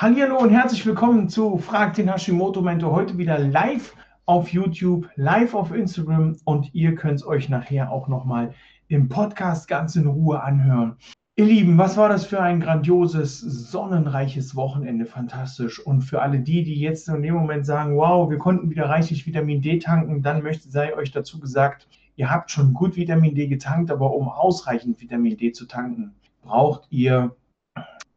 Hallo und herzlich willkommen zu Frag den Hashimoto Mentor. Heute wieder live auf YouTube, live auf Instagram und ihr könnt es euch nachher auch nochmal im Podcast ganz in Ruhe anhören. Ihr Lieben, was war das für ein grandioses, sonnenreiches Wochenende? Fantastisch. Und für alle die, die jetzt in dem Moment sagen, wow, wir konnten wieder reichlich Vitamin D tanken, dann möchte sei euch dazu gesagt, ihr habt schon gut Vitamin D getankt, aber um ausreichend Vitamin D zu tanken, braucht ihr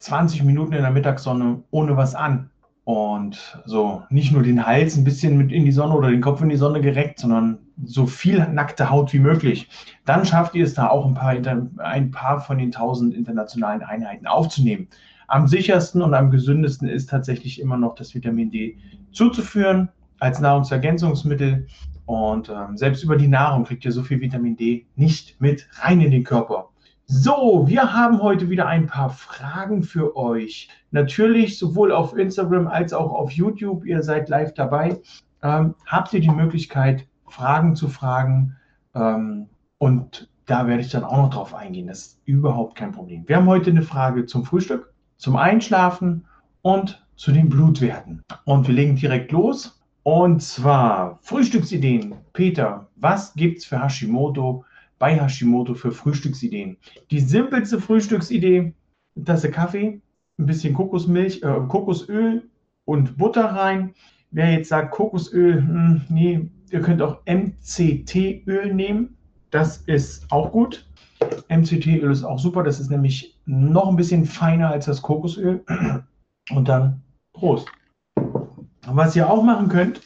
20 Minuten in der Mittagssonne ohne was an. Und so nicht nur den Hals ein bisschen mit in die Sonne oder den Kopf in die Sonne gereckt, sondern so viel nackte Haut wie möglich. Dann schafft ihr es da auch ein paar, ein paar von den 1000 internationalen Einheiten aufzunehmen. Am sichersten und am gesündesten ist tatsächlich immer noch das Vitamin D zuzuführen als Nahrungsergänzungsmittel. Und ähm, selbst über die Nahrung kriegt ihr so viel Vitamin D nicht mit rein in den Körper. So, wir haben heute wieder ein paar Fragen für euch. Natürlich sowohl auf Instagram als auch auf YouTube. Ihr seid live dabei. Ähm, habt ihr die Möglichkeit, Fragen zu fragen? Ähm, und da werde ich dann auch noch drauf eingehen. Das ist überhaupt kein Problem. Wir haben heute eine Frage zum Frühstück, zum Einschlafen und zu den Blutwerten. Und wir legen direkt los. Und zwar Frühstücksideen. Peter, was gibt es für Hashimoto? Bei Hashimoto für Frühstücksideen. Die simpelste Frühstücksidee, eine Tasse Kaffee, ein bisschen Kokosmilch, äh, Kokosöl und Butter rein. Wer jetzt sagt Kokosöl, hm, nee, ihr könnt auch MCT-Öl nehmen. Das ist auch gut. MCT-Öl ist auch super. Das ist nämlich noch ein bisschen feiner als das Kokosöl. Und dann Prost. Was ihr auch machen könnt,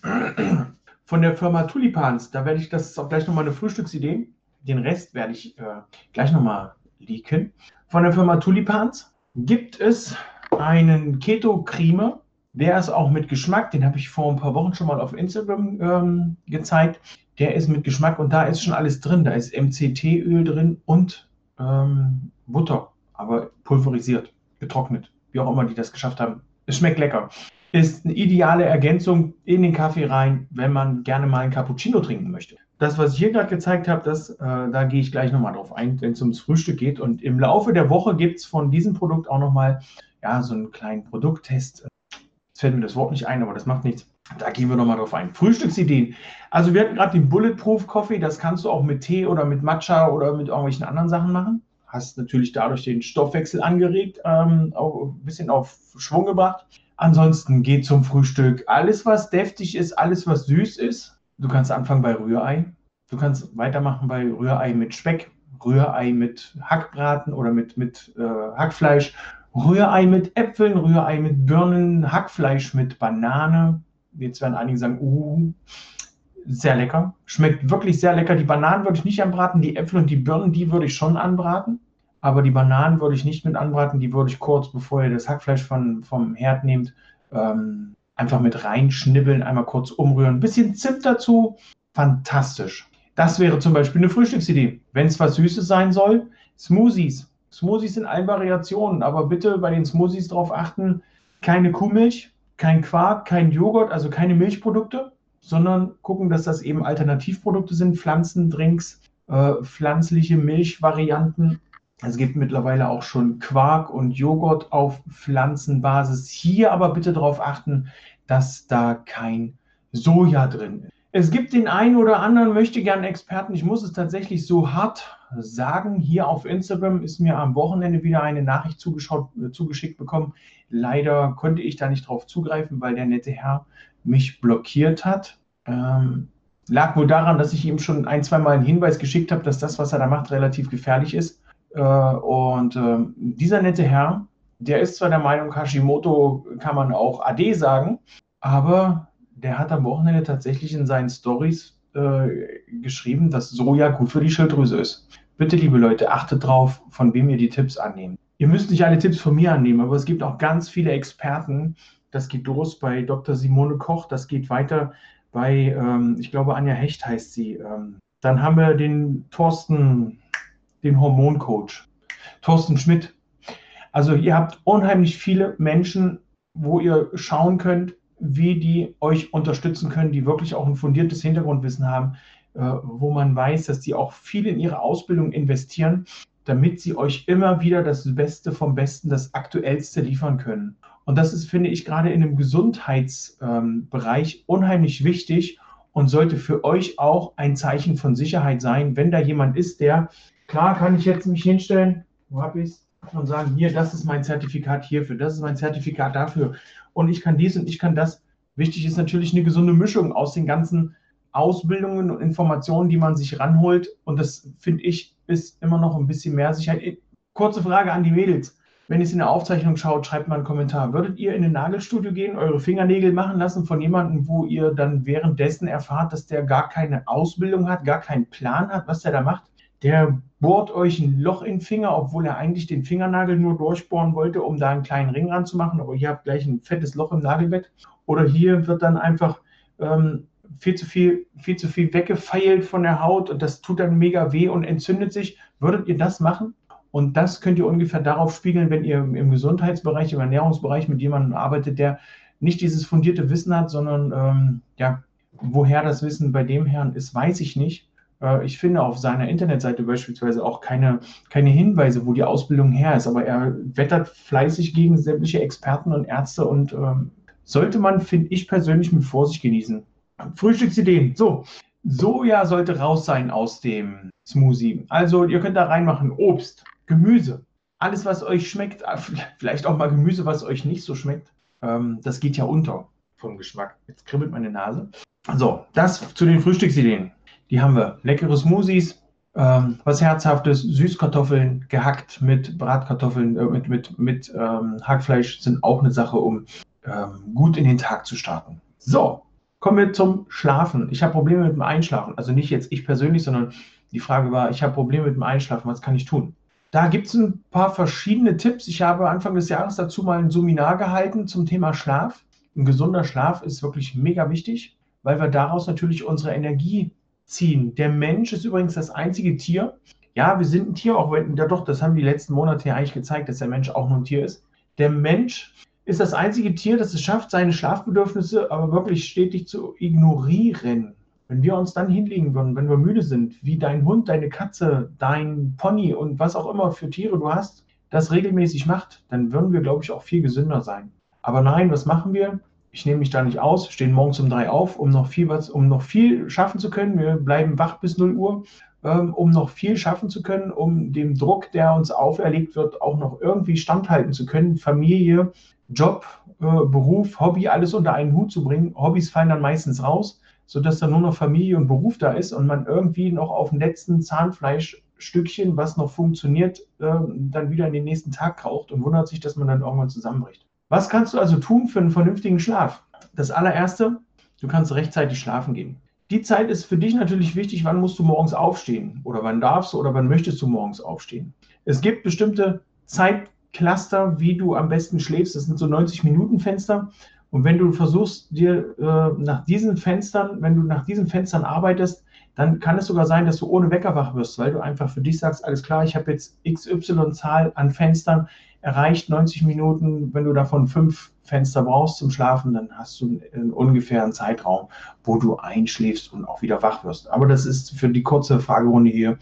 von der Firma Tulipans, da werde ich, das auch gleich nochmal eine Frühstücksidee, den Rest werde ich äh, gleich nochmal leaken. Von der Firma Tulipans gibt es einen Keto-Creme. Der ist auch mit Geschmack. Den habe ich vor ein paar Wochen schon mal auf Instagram ähm, gezeigt. Der ist mit Geschmack und da ist schon alles drin. Da ist MCT-Öl drin und ähm, Butter, aber pulverisiert, getrocknet. Wie auch immer die das geschafft haben. Es schmeckt lecker. Ist eine ideale Ergänzung in den Kaffee rein, wenn man gerne mal einen Cappuccino trinken möchte das, was ich hier gerade gezeigt habe, das, äh, da gehe ich gleich nochmal drauf ein, wenn es ums Frühstück geht. Und im Laufe der Woche gibt es von diesem Produkt auch nochmal ja, so einen kleinen Produkttest. Jetzt fällt mir das Wort nicht ein, aber das macht nichts. Da gehen wir nochmal drauf ein. Frühstücksideen. Also wir hatten gerade den Bulletproof Coffee, das kannst du auch mit Tee oder mit Matcha oder mit irgendwelchen anderen Sachen machen. Hast natürlich dadurch den Stoffwechsel angeregt, ähm, auch ein bisschen auf Schwung gebracht. Ansonsten geht zum Frühstück alles, was deftig ist, alles, was süß ist, Du kannst anfangen bei Rührei. Du kannst weitermachen bei Rührei mit Speck, Rührei mit Hackbraten oder mit, mit äh, Hackfleisch, Rührei mit Äpfeln, Rührei mit Birnen, Hackfleisch mit Banane. Jetzt werden einige sagen, uh, sehr lecker. Schmeckt wirklich sehr lecker. Die Bananen würde ich nicht anbraten, die Äpfel und die Birnen, die würde ich schon anbraten. Aber die Bananen würde ich nicht mit anbraten, die würde ich kurz, bevor ihr das Hackfleisch von, vom Herd nehmt, ähm, einfach mit reinschnibbeln, einmal kurz umrühren, ein bisschen Zimt dazu, fantastisch. Das wäre zum Beispiel eine Frühstücksidee. Wenn es was Süßes sein soll, Smoothies. Smoothies in allen Variationen, aber bitte bei den Smoothies darauf achten, keine Kuhmilch, kein Quark, kein Joghurt, also keine Milchprodukte, sondern gucken, dass das eben Alternativprodukte sind, Pflanzendrinks, äh, pflanzliche Milchvarianten es gibt mittlerweile auch schon Quark und Joghurt auf Pflanzenbasis. Hier aber bitte darauf achten, dass da kein Soja drin ist. Es gibt den einen oder anderen möchte gern Experten. Ich muss es tatsächlich so hart sagen. Hier auf Instagram ist mir am Wochenende wieder eine Nachricht zugeschickt bekommen. Leider konnte ich da nicht drauf zugreifen, weil der nette Herr mich blockiert hat. Ähm, lag wohl daran, dass ich ihm schon ein, zwei Mal einen Hinweis geschickt habe, dass das, was er da macht, relativ gefährlich ist. Äh, und ähm, dieser nette Herr, der ist zwar der Meinung, Hashimoto kann man auch AD sagen, aber der hat am Wochenende tatsächlich in seinen Stories äh, geschrieben, dass Soja gut für die Schilddrüse ist. Bitte, liebe Leute, achtet drauf, von wem ihr die Tipps annehmt. Ihr müsst nicht alle Tipps von mir annehmen, aber es gibt auch ganz viele Experten. Das geht los bei Dr. Simone Koch, das geht weiter bei, ähm, ich glaube, Anja Hecht heißt sie. Ähm, dann haben wir den Thorsten, den Hormoncoach. Thorsten Schmidt. Also ihr habt unheimlich viele Menschen, wo ihr schauen könnt, wie die euch unterstützen können, die wirklich auch ein fundiertes Hintergrundwissen haben, äh, wo man weiß, dass die auch viel in ihre Ausbildung investieren, damit sie euch immer wieder das Beste vom Besten, das Aktuellste liefern können. Und das ist, finde ich, gerade in dem Gesundheitsbereich ähm, unheimlich wichtig und sollte für euch auch ein Zeichen von Sicherheit sein, wenn da jemand ist, der, klar kann ich jetzt mich hinstellen, wo habe ich es, und sagen, hier, das ist mein Zertifikat hierfür, das ist mein Zertifikat dafür und ich kann dies und ich kann das. Wichtig ist natürlich eine gesunde Mischung aus den ganzen Ausbildungen und Informationen, die man sich ranholt. Und das finde ich ist immer noch ein bisschen mehr Sicherheit. Kurze Frage an die Mädels. Wenn ihr es in der Aufzeichnung schaut, schreibt mal einen Kommentar. Würdet ihr in ein Nagelstudio gehen, eure Fingernägel machen lassen von jemandem, wo ihr dann währenddessen erfahrt, dass der gar keine Ausbildung hat, gar keinen Plan hat, was der da macht? Der bohrt euch ein Loch in den Finger, obwohl er eigentlich den Fingernagel nur durchbohren wollte, um da einen kleinen Ring ranzumachen, aber ihr habt gleich ein fettes Loch im Nagelbett. Oder hier wird dann einfach ähm, viel zu viel, viel zu viel weggefeilt von der Haut und das tut dann mega weh und entzündet sich. Würdet ihr das machen? Und das könnt ihr ungefähr darauf spiegeln, wenn ihr im Gesundheitsbereich, im Ernährungsbereich mit jemandem arbeitet, der nicht dieses fundierte Wissen hat, sondern ähm, ja, woher das Wissen bei dem Herrn ist, weiß ich nicht. Äh, ich finde auf seiner Internetseite beispielsweise auch keine, keine Hinweise, wo die Ausbildung her ist, aber er wettert fleißig gegen sämtliche Experten und Ärzte und ähm, sollte man, finde ich persönlich, mit Vorsicht genießen. Frühstücksideen. So, Soja sollte raus sein aus dem Smoothie. Also ihr könnt da reinmachen Obst, Gemüse, alles, was euch schmeckt. Ah, vielleicht auch mal Gemüse, was euch nicht so schmeckt. Ähm, das geht ja unter vom Geschmack. Jetzt kribbelt meine Nase. So, das zu den Frühstücksideen. Die haben wir. Leckere Smoothies, ähm, was Herzhaftes, Süßkartoffeln gehackt mit Bratkartoffeln, äh, mit, mit, mit ähm, Hackfleisch sind auch eine Sache, um ähm, gut in den Tag zu starten. So, kommen wir zum Schlafen. Ich habe Probleme mit dem Einschlafen. Also nicht jetzt ich persönlich, sondern die Frage war, ich habe Probleme mit dem Einschlafen. Was kann ich tun? Da gibt es ein paar verschiedene Tipps. Ich habe Anfang des Jahres dazu mal ein Seminar gehalten zum Thema Schlaf. Ein gesunder Schlaf ist wirklich mega wichtig, weil wir daraus natürlich unsere Energie ziehen. Der Mensch ist übrigens das einzige Tier. Ja, wir sind ein Tier, auch wenn, ja doch, das haben die letzten Monate ja eigentlich gezeigt, dass der Mensch auch nur ein Tier ist. Der Mensch ist das einzige Tier, das es schafft, seine Schlafbedürfnisse aber wirklich stetig zu ignorieren. Wenn wir uns dann hinlegen würden, wenn wir müde sind, wie dein Hund, deine Katze, dein Pony und was auch immer für Tiere du hast, das regelmäßig macht, dann würden wir, glaube ich, auch viel gesünder sein. Aber nein, was machen wir? Ich nehme mich da nicht aus, stehen morgens um drei auf, um noch viel was, um noch viel schaffen zu können. Wir bleiben wach bis 0 Uhr, ähm, um noch viel schaffen zu können, um dem Druck, der uns auferlegt wird, auch noch irgendwie standhalten zu können. Familie, Job, äh, Beruf, Hobby, alles unter einen Hut zu bringen. Hobbys fallen dann meistens raus, sodass dann nur noch Familie und Beruf da ist und man irgendwie noch auf dem letzten Zahnfleischstückchen, was noch funktioniert, äh, dann wieder in den nächsten Tag kraucht und wundert sich, dass man dann irgendwann zusammenbricht. Was kannst du also tun für einen vernünftigen Schlaf? Das allererste, du kannst rechtzeitig schlafen gehen. Die Zeit ist für dich natürlich wichtig, wann musst du morgens aufstehen oder wann darfst du oder wann möchtest du morgens aufstehen. Es gibt bestimmte Zeitcluster, wie du am besten schläfst. Das sind so 90 Minuten Fenster. Und wenn du versuchst, dir äh, nach diesen Fenstern, wenn du nach diesen Fenstern arbeitest, dann kann es sogar sein, dass du ohne Wecker wach wirst, weil du einfach für dich sagst, alles klar, ich habe jetzt XY Zahl an Fenstern, erreicht 90 Minuten. Wenn du davon fünf Fenster brauchst zum Schlafen, dann hast du einen ungefähren Zeitraum, wo du einschläfst und auch wieder wach wirst. Aber das ist für die kurze Fragerunde hier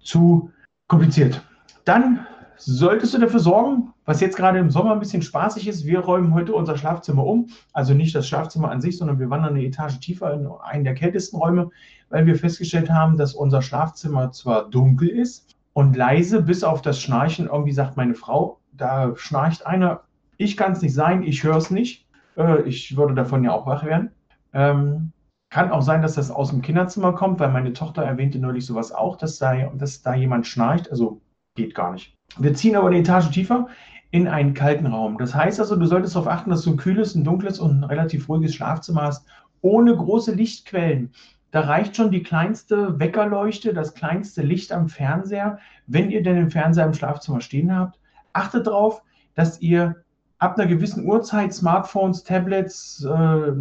zu kompliziert. Dann solltest du dafür sorgen, was jetzt gerade im Sommer ein bisschen spaßig ist, wir räumen heute unser Schlafzimmer um. Also nicht das Schlafzimmer an sich, sondern wir wandern eine Etage tiefer in einen der kältesten Räume, weil wir festgestellt haben, dass unser Schlafzimmer zwar dunkel ist und leise, bis auf das Schnarchen, irgendwie sagt meine Frau, da schnarcht einer, ich kann es nicht sein, ich höre es nicht. Äh, ich würde davon ja auch wach werden. Ähm, kann auch sein, dass das aus dem Kinderzimmer kommt, weil meine Tochter erwähnte neulich sowas auch, dass da, dass da jemand schnarcht. Also geht gar nicht. Wir ziehen aber eine Etage tiefer in einen kalten Raum. Das heißt also, du solltest darauf achten, dass du ein kühles, ein dunkles und ein relativ ruhiges Schlafzimmer hast, ohne große Lichtquellen. Da reicht schon die kleinste Weckerleuchte, das kleinste Licht am Fernseher, wenn ihr denn den Fernseher im Schlafzimmer stehen habt. Achtet darauf, dass ihr ab einer gewissen Uhrzeit Smartphones, Tablets, äh,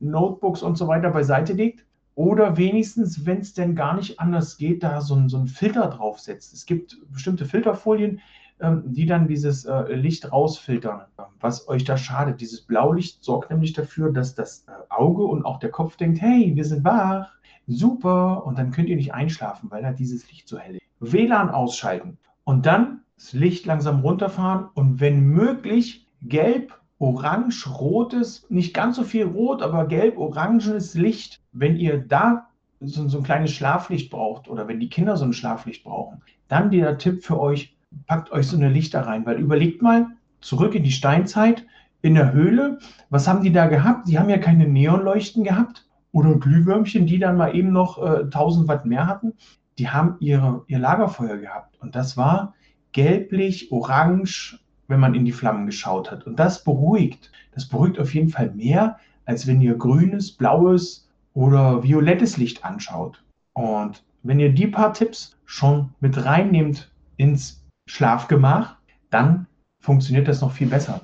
Notebooks und so weiter beiseite legt. Oder wenigstens, wenn es denn gar nicht anders geht, da so, so einen Filter draufsetzt. Es gibt bestimmte Filterfolien, ähm, die dann dieses äh, Licht rausfiltern, was euch da schadet. Dieses Blaulicht sorgt nämlich dafür, dass das äh, Auge und auch der Kopf denkt, hey, wir sind wach, super, und dann könnt ihr nicht einschlafen, weil da dieses Licht so hell ist. WLAN ausschalten und dann das Licht langsam runterfahren und wenn möglich gelb orange-rotes, nicht ganz so viel rot, aber gelb-orangenes Licht. Wenn ihr da so, so ein kleines Schlaflicht braucht oder wenn die Kinder so ein Schlaflicht brauchen, dann der Tipp für euch, packt euch so eine Lichter rein, weil überlegt mal, zurück in die Steinzeit, in der Höhle, was haben die da gehabt? Die haben ja keine Neonleuchten gehabt oder Glühwürmchen, die dann mal eben noch äh, 1000 Watt mehr hatten. Die haben ihre, ihr Lagerfeuer gehabt und das war gelblich, orange, wenn man in die Flammen geschaut hat. Und das beruhigt. Das beruhigt auf jeden Fall mehr, als wenn ihr grünes, blaues oder violettes Licht anschaut. Und wenn ihr die paar Tipps schon mit reinnehmt ins Schlafgemach, dann funktioniert das noch viel besser.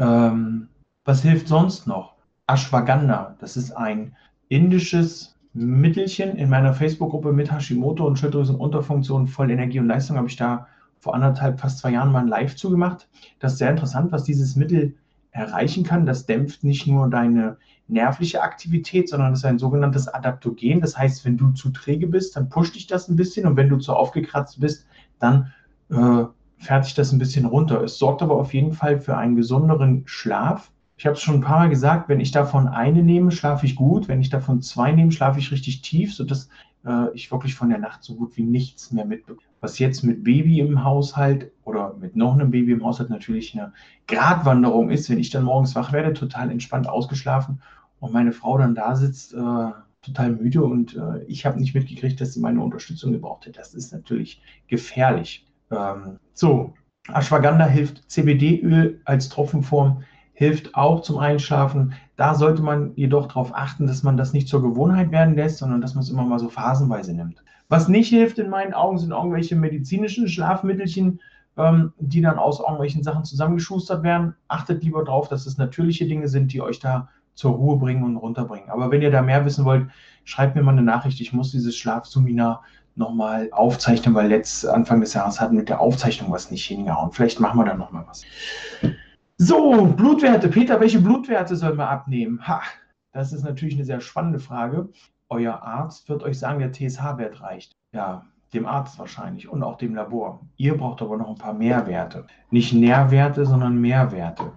Ähm, was hilft sonst noch? Ashwagandha, das ist ein indisches Mittelchen in meiner Facebook-Gruppe mit Hashimoto und Schilddrüsenunterfunktion voll Energie und Leistung habe ich da vor anderthalb, fast zwei Jahren mal ein Live zugemacht. Das ist sehr interessant, was dieses Mittel erreichen kann. Das dämpft nicht nur deine nervliche Aktivität, sondern es ist ein sogenanntes Adaptogen. Das heißt, wenn du zu träge bist, dann pusht dich das ein bisschen und wenn du zu aufgekratzt bist, dann äh, fertigt das ein bisschen runter. Es sorgt aber auf jeden Fall für einen gesünderen Schlaf. Ich habe es schon ein paar Mal gesagt, wenn ich davon eine nehme, schlafe ich gut. Wenn ich davon zwei nehme, schlafe ich richtig tief, sodass äh, ich wirklich von der Nacht so gut wie nichts mehr mitbekomme. Was jetzt mit Baby im Haushalt oder mit noch einem Baby im Haushalt natürlich eine Gratwanderung ist, wenn ich dann morgens wach werde, total entspannt ausgeschlafen und meine Frau dann da sitzt, äh, total müde und äh, ich habe nicht mitgekriegt, dass sie meine Unterstützung gebraucht hat. Das ist natürlich gefährlich. Ähm, so, Ashwagandha hilft, CBD-Öl als Tropfenform hilft auch zum Einschlafen. Da sollte man jedoch darauf achten, dass man das nicht zur Gewohnheit werden lässt, sondern dass man es immer mal so phasenweise nimmt. Was nicht hilft in meinen Augen, sind irgendwelche medizinischen Schlafmittelchen, ähm, die dann aus irgendwelchen Sachen zusammengeschustert werden. Achtet lieber darauf, dass es natürliche Dinge sind, die euch da zur Ruhe bringen und runterbringen. Aber wenn ihr da mehr wissen wollt, schreibt mir mal eine Nachricht. Ich muss dieses Schlafseminar nochmal aufzeichnen, weil letzt Anfang des Jahres hatten mit der Aufzeichnung was nicht hingehauen. Vielleicht machen wir da nochmal was. So, Blutwerte. Peter, welche Blutwerte sollen wir abnehmen? Ha, das ist natürlich eine sehr spannende Frage. Euer Arzt wird euch sagen, der TSH-Wert reicht. Ja, dem Arzt wahrscheinlich und auch dem Labor. Ihr braucht aber noch ein paar Mehrwerte. Nicht Nährwerte, sondern Mehrwerte.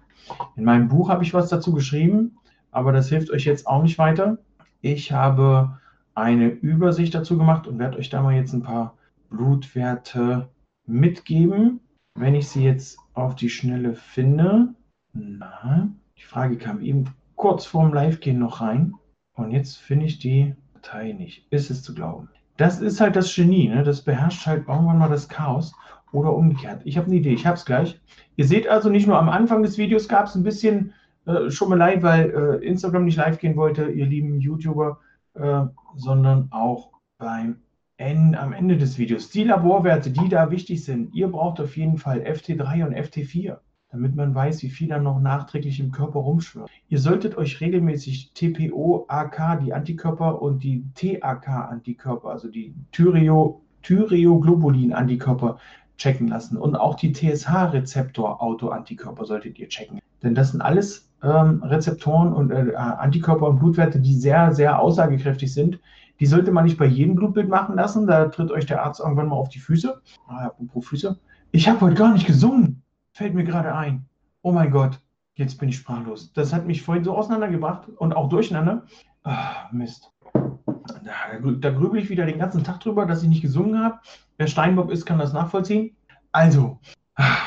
In meinem Buch habe ich was dazu geschrieben, aber das hilft euch jetzt auch nicht weiter. Ich habe eine Übersicht dazu gemacht und werde euch da mal jetzt ein paar Blutwerte mitgeben. Wenn ich sie jetzt auf die Schnelle finde, na, die Frage kam eben kurz vorm Live-Gehen noch rein und jetzt finde ich die Datei nicht. Ist es zu glauben. Das ist halt das Genie, ne? das beherrscht halt irgendwann mal das Chaos oder umgekehrt. Ich habe eine Idee, ich habe es gleich. Ihr seht also, nicht nur am Anfang des Videos gab es ein bisschen äh, Schummelei, weil äh, Instagram nicht live gehen wollte, ihr lieben YouTuber. Äh, sondern auch beim N, am Ende des Videos. Die Laborwerte, die da wichtig sind, ihr braucht auf jeden Fall FT3 und FT4, damit man weiß, wie viel dann noch nachträglich im Körper rumschwirrt. Ihr solltet euch regelmäßig TPO-AK, die Antikörper und die TAK-Antikörper, also die Thyrio, Thyreoglobulin-Antikörper checken lassen. Und auch die TSH-Rezeptor-Autoantikörper solltet ihr checken. Denn das sind alles ähm, Rezeptoren und äh, Antikörper und Blutwerte, die sehr, sehr aussagekräftig sind. Die sollte man nicht bei jedem Blutbild machen lassen. Da tritt euch der Arzt irgendwann mal auf die Füße. Ah, apropos Füße. Ich habe heute gar nicht gesungen. Fällt mir gerade ein. Oh mein Gott, jetzt bin ich sprachlos. Das hat mich vorhin so auseinandergebracht und auch durcheinander. Ah, Mist. Da, da grübel ich wieder den ganzen Tag drüber, dass ich nicht gesungen habe. Wer Steinbock ist, kann das nachvollziehen. Also, ah,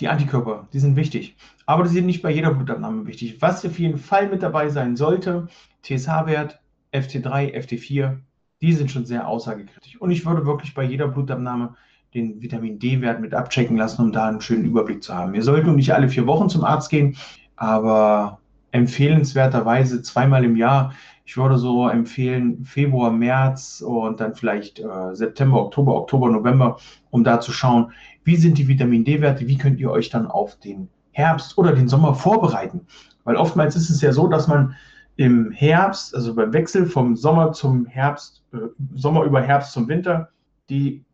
die Antikörper, die sind wichtig. Aber die sind nicht bei jeder Blutabnahme wichtig. Was auf jeden Fall mit dabei sein sollte, TSH-Wert, FT3, FT4, die sind schon sehr aussagekräftig. Und ich würde wirklich bei jeder Blutabnahme den Vitamin D-Wert mit abchecken lassen, um da einen schönen Überblick zu haben. Ihr solltet nicht alle vier Wochen zum Arzt gehen, aber empfehlenswerterweise zweimal im Jahr. Ich würde so empfehlen Februar, März und dann vielleicht äh, September, Oktober, Oktober, November, um da zu schauen, wie sind die Vitamin D-Werte, wie könnt ihr euch dann auf den Herbst oder den Sommer vorbereiten. Weil oftmals ist es ja so, dass man im Herbst, also beim Wechsel vom Sommer zum Herbst, äh, Sommer über Herbst zum Winter, die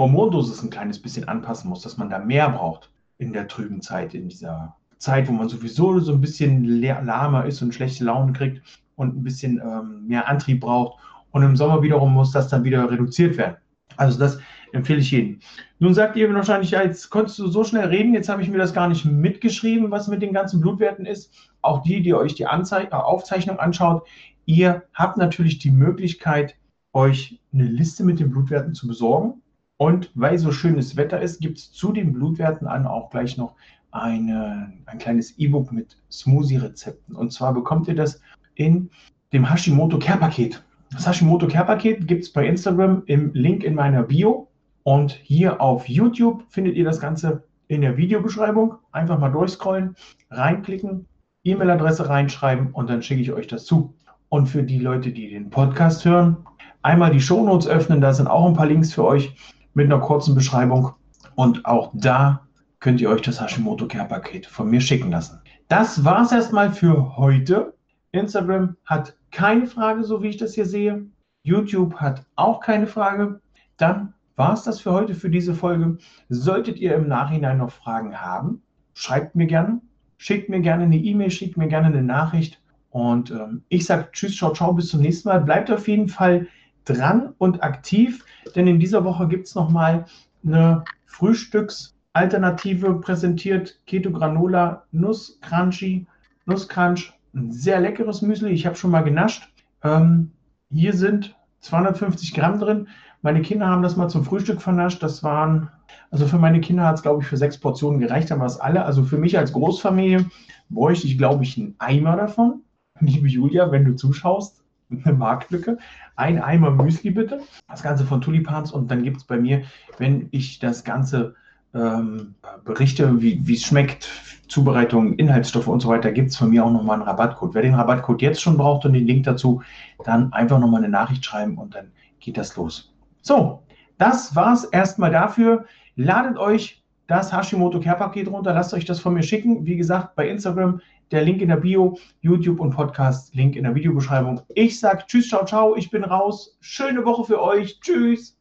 Hormondosis ein kleines bisschen anpassen muss, dass man da mehr braucht in der trüben Zeit, in dieser Zeit, wo man sowieso so ein bisschen lahmer ist und schlechte Laune kriegt und ein bisschen ähm, mehr Antrieb braucht. Und im Sommer wiederum muss das dann wieder reduziert werden. Also das Empfehle ich jedem. Nun sagt ihr wahrscheinlich, ja, jetzt konntest du so schnell reden, jetzt habe ich mir das gar nicht mitgeschrieben, was mit den ganzen Blutwerten ist. Auch die, die euch die Anzei äh, Aufzeichnung anschaut, ihr habt natürlich die Möglichkeit, euch eine Liste mit den Blutwerten zu besorgen. Und weil so schönes Wetter ist, gibt es zu den Blutwerten an auch gleich noch eine, ein kleines E-Book mit Smoothie-Rezepten. Und zwar bekommt ihr das in dem Hashimoto Care Paket. Das Hashimoto Care Paket gibt es bei Instagram im Link in meiner Bio. Und hier auf YouTube findet ihr das Ganze in der Videobeschreibung. Einfach mal durchscrollen, reinklicken, E-Mail-Adresse reinschreiben und dann schicke ich euch das zu. Und für die Leute, die den Podcast hören, einmal die Shownotes öffnen. Da sind auch ein paar Links für euch mit einer kurzen Beschreibung. Und auch da könnt ihr euch das Hashimoto Care Paket von mir schicken lassen. Das war es erstmal für heute. Instagram hat keine Frage, so wie ich das hier sehe. YouTube hat auch keine Frage. Dann war es das für heute, für diese Folge. Solltet ihr im Nachhinein noch Fragen haben, schreibt mir gerne, schickt mir gerne eine E-Mail, schickt mir gerne eine Nachricht. Und ähm, ich sage Tschüss, ciao, ciao, bis zum nächsten Mal. Bleibt auf jeden Fall dran und aktiv, denn in dieser Woche gibt es nochmal eine Frühstücksalternative präsentiert. Keto Granola, Nuss Crunchy, Nusscrunch. Ein sehr leckeres Müsli. Ich habe schon mal genascht. Ähm, hier sind 250 Gramm drin. Meine Kinder haben das mal zum Frühstück vernascht. Das waren, also für meine Kinder hat es, glaube ich, für sechs Portionen gereicht, dann war es alle. Also für mich als Großfamilie bräuchte ich, glaube ich, einen Eimer davon. Liebe Julia, wenn du zuschaust, eine Marktlücke. Ein Eimer Müsli bitte. Das Ganze von Tulipans. Und dann gibt es bei mir, wenn ich das Ganze ähm, berichte, wie es schmeckt, Zubereitung, Inhaltsstoffe und so weiter, gibt es von mir auch nochmal einen Rabattcode. Wer den Rabattcode jetzt schon braucht und den Link dazu, dann einfach nochmal eine Nachricht schreiben und dann geht das los. So, das war es erstmal dafür. Ladet euch das Hashimoto Care Paket runter, lasst euch das von mir schicken. Wie gesagt, bei Instagram der Link in der Bio, YouTube und Podcast, Link in der Videobeschreibung. Ich sage Tschüss, ciao, ciao, ich bin raus. Schöne Woche für euch. Tschüss.